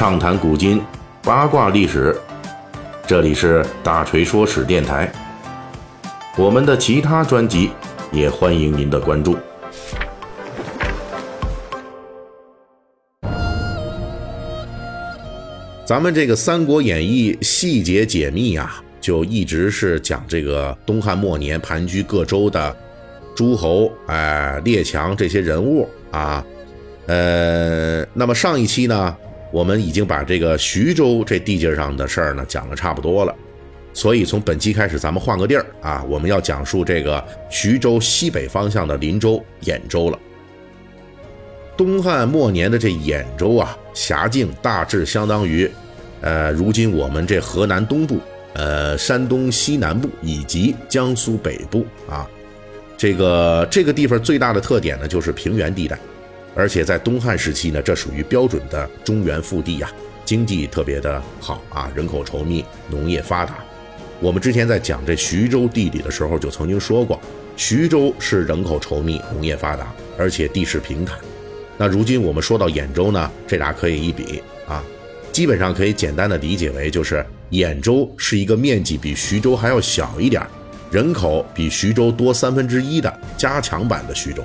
畅谈古今，八卦历史。这里是大锤说史电台。我们的其他专辑也欢迎您的关注。咱们这个《三国演义》细节解密啊，就一直是讲这个东汉末年盘踞各州的诸侯、哎列强这些人物啊。呃，那么上一期呢，我们已经把这个徐州这地界上的事儿呢讲的差不多了，所以从本期开始，咱们换个地儿啊，我们要讲述这个徐州西北方向的林州兖州了。东汉末年的这兖州啊，辖境大致相当于，呃，如今我们这河南东部、呃，山东西南部以及江苏北部啊，这个这个地方最大的特点呢，就是平原地带。而且在东汉时期呢，这属于标准的中原腹地呀，经济特别的好啊，人口稠密，农业发达。我们之前在讲这徐州地理的时候，就曾经说过，徐州是人口稠密，农业发达，而且地势平坦。那如今我们说到兖州呢，这俩可以一比啊，基本上可以简单的理解为，就是兖州是一个面积比徐州还要小一点，人口比徐州多三分之一的加强版的徐州。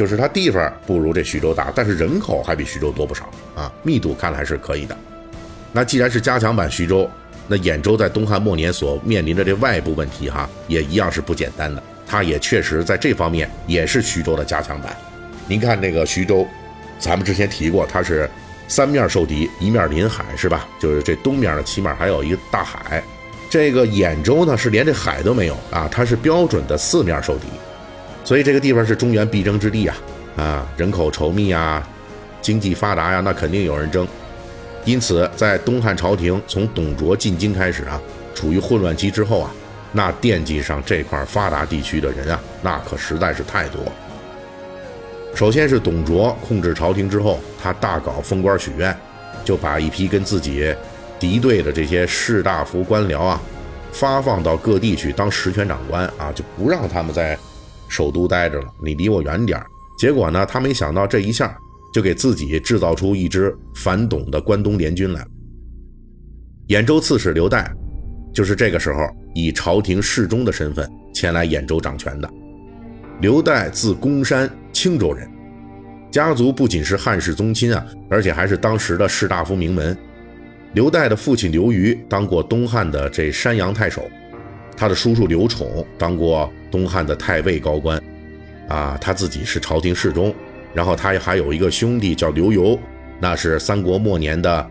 就是它地方不如这徐州大，但是人口还比徐州多不少啊，密度看来是可以的。那既然是加强版徐州，那兖州在东汉末年所面临的这外部问题哈，也一样是不简单的。它也确实在这方面也是徐州的加强版。您看那个徐州，咱们之前提过，它是三面受敌，一面临海是吧？就是这东面呢，起码还有一个大海。这个兖州呢，是连这海都没有啊，它是标准的四面受敌。所以这个地方是中原必争之地啊，啊，人口稠密啊，经济发达呀，那肯定有人争。因此，在东汉朝廷从董卓进京开始啊，处于混乱期之后啊，那惦记上这块发达地区的人啊，那可实在是太多。首先是董卓控制朝廷之后，他大搞封官许愿，就把一批跟自己敌对的这些士大夫官僚啊，发放到各地去当实权长官啊，就不让他们在。首都待着了，你离我远点儿。结果呢，他没想到这一下就给自己制造出一支反董的关东联军来了。兖州刺史刘岱，就是这个时候以朝廷侍中的身份前来兖州掌权的。刘岱字公山，青州人，家族不仅是汉室宗亲啊，而且还是当时的士大夫名门。刘岱的父亲刘虞当过东汉的这山阳太守。他的叔叔刘宠当过东汉的太尉高官，啊，他自己是朝廷侍中，然后他还有一个兄弟叫刘繇，那是三国末年的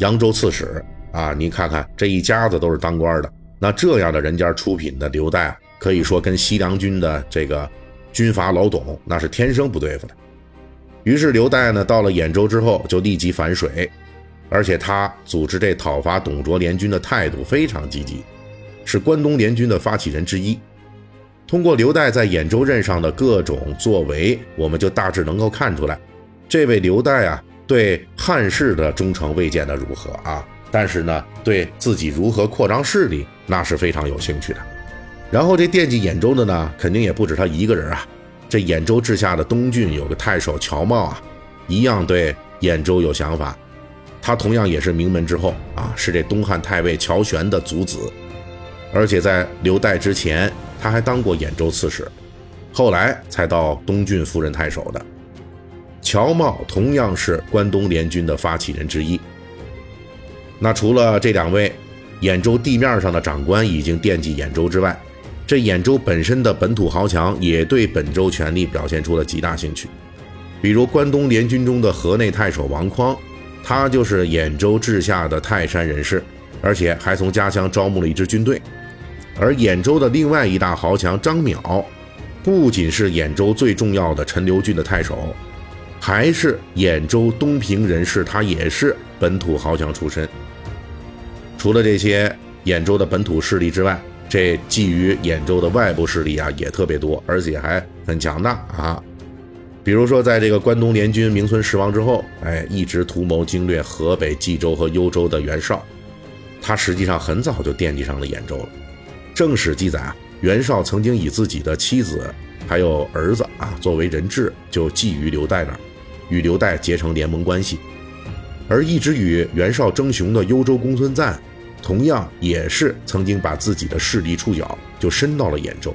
扬州刺史，啊，您看看这一家子都是当官的，那这样的人家出品的刘岱，可以说跟西凉军的这个军阀老董那是天生不对付的。于是刘岱呢，到了兖州之后就立即反水，而且他组织这讨伐董卓联军的态度非常积极。是关东联军的发起人之一。通过刘岱在兖州任上的各种作为，我们就大致能够看出来，这位刘岱啊，对汉室的忠诚未见得如何啊，但是呢，对自己如何扩张势力，那是非常有兴趣的。然后这惦记兖州的呢，肯定也不止他一个人啊。这兖州治下的东郡有个太守乔瑁啊，一样对兖州有想法。他同样也是名门之后啊，是这东汉太尉乔玄的族子。而且在刘岱之前，他还当过兖州刺史，后来才到东郡夫人太守的。乔瑁同样是关东联军的发起人之一。那除了这两位兖州地面上的长官已经惦记兖州之外，这兖州本身的本土豪强也对本州权力表现出了极大兴趣。比如关东联军中的河内太守王匡，他就是兖州治下的泰山人士，而且还从家乡招募了一支军队。而兖州的另外一大豪强张邈，不仅是兖州最重要的陈留郡的太守，还是兖州东平人士，他也是本土豪强出身。除了这些兖州的本土势力之外，这觊觎兖州的外部势力啊也特别多，而且还很强大啊。比如说，在这个关东联军名存实亡之后，哎，一直图谋经略河北、冀州和幽州的袁绍，他实际上很早就惦记上了兖州了。正史记载啊，袁绍曾经以自己的妻子还有儿子啊作为人质，就寄于刘岱那儿，与刘岱结成联盟关系。而一直与袁绍争雄的幽州公孙瓒，同样也是曾经把自己的势力触角就伸到了兖州。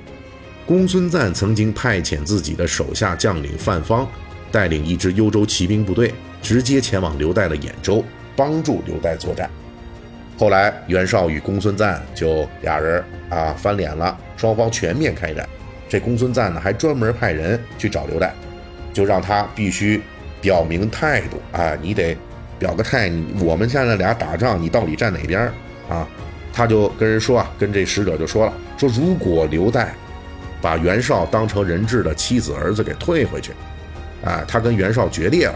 公孙瓒曾经派遣自己的手下将领范方，带领一支幽州骑兵部队，直接前往刘岱的兖州，帮助刘岱作战。后来袁绍与公孙瓒就俩人啊翻脸了，双方全面开战。这公孙瓒呢还专门派人去找刘岱，就让他必须表明态度啊，你得。表个态，我们现在俩打仗，你到底站哪边啊？他就跟人说啊，跟这使者就说了，说如果刘岱把袁绍当成人质的妻子儿子给退回去，啊，他跟袁绍决裂了，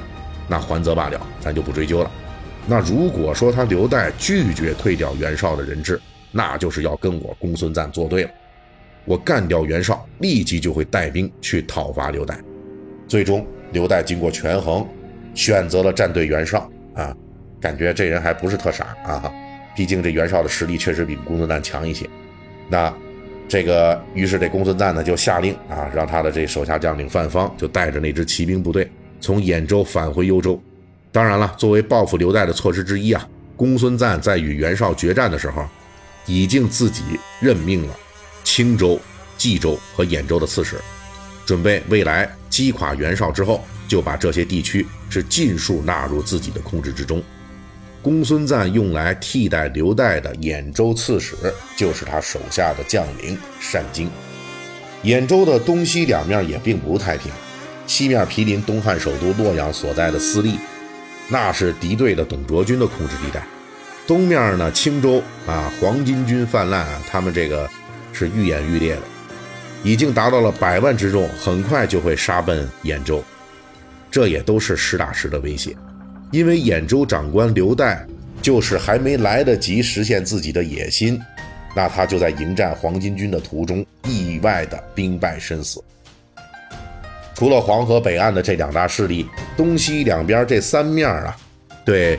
那还则罢了，咱就不追究了。那如果说他刘岱拒绝退掉袁绍的人质，那就是要跟我公孙瓒作对了。我干掉袁绍，立即就会带兵去讨伐刘岱。最终，刘岱经过权衡，选择了站队袁绍。啊，感觉这人还不是特傻啊！毕竟这袁绍的实力确实比公孙瓒强一些。那这个，于是这公孙瓒呢就下令啊，让他的这手下将领范方就带着那支骑兵部队从兖州返回幽州。当然了，作为报复刘岱的措施之一啊，公孙瓒在与袁绍决战的时候，已经自己任命了青州、冀州和兖州的刺史，准备未来击垮袁绍之后。就把这些地区是尽数纳入自己的控制之中。公孙瓒用来替代刘岱的兖州刺史，就是他手下的将领单京。兖州的东西两面也并不太平，西面毗邻东汉首都洛阳所在的司隶，那是敌对的董卓军的控制地带；东面呢，青州啊，黄巾军泛滥啊，他们这个是愈演愈烈的，已经达到了百万之众，很快就会杀奔兖州。这也都是实打实的威胁，因为兖州长官刘岱就是还没来得及实现自己的野心，那他就在迎战黄巾军的途中意外的兵败身死。除了黄河北岸的这两大势力，东西两边这三面啊，对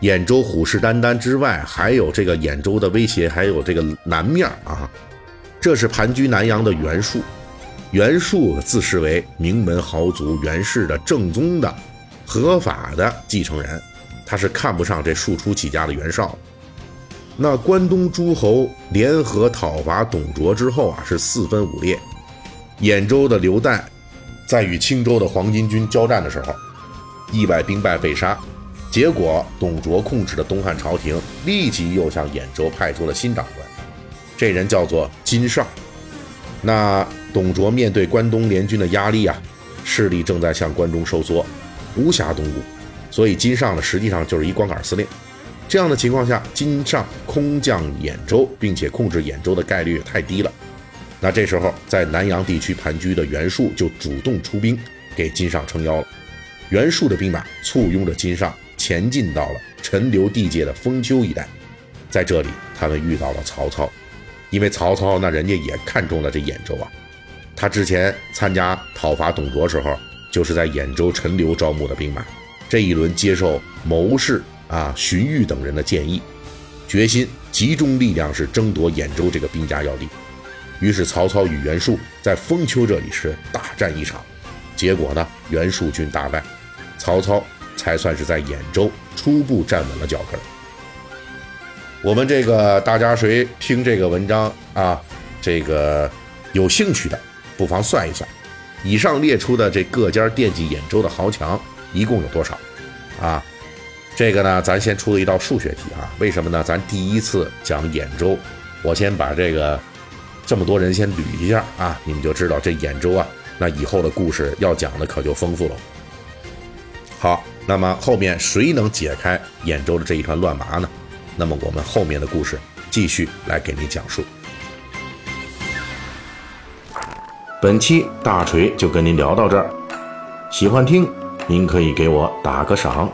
兖州虎视眈眈之外，还有这个兖州的威胁，还有这个南面啊，这是盘踞南阳的袁术。袁术自视为名门豪族袁氏的正宗的、合法的继承人，他是看不上这庶出起家的袁绍。那关东诸侯联合讨伐董卓之后啊，是四分五裂。兖州的刘岱在与青州的黄巾军交战的时候，意外兵败被杀。结果董卓控制的东汉朝廷立即又向兖州派出了新长官，这人叫做金尚。那董卓面对关东联军的压力啊，势力正在向关中收缩，无暇东顾，所以金尚呢实际上就是一光杆司令。这样的情况下，金尚空降兖州，并且控制兖州的概率太低了。那这时候，在南阳地区盘踞的袁术就主动出兵给金尚撑腰了。袁术的兵马簇拥着金尚前进到了陈留地界的封丘一带，在这里，他们遇到了曹操。因为曹操那人家也看中了这兖州啊，他之前参加讨伐董卓时候，就是在兖州陈留招募的兵马，这一轮接受谋士啊荀彧等人的建议，决心集中力量是争夺兖州这个兵家要地。于是曹操与袁术在封丘这里是大战一场，结果呢袁术军大败，曹操才算是在兖州初步站稳了脚跟。我们这个大家谁听这个文章啊？这个有兴趣的，不妨算一算，以上列出的这各家惦记兖州的豪强一共有多少？啊，这个呢，咱先出了一道数学题啊。为什么呢？咱第一次讲兖州，我先把这个这么多人先捋一下啊，你们就知道这兖州啊，那以后的故事要讲的可就丰富了。好，那么后面谁能解开兖州的这一团乱麻呢？那么我们后面的故事继续来给您讲述。本期大锤就跟您聊到这儿，喜欢听您可以给我打个赏。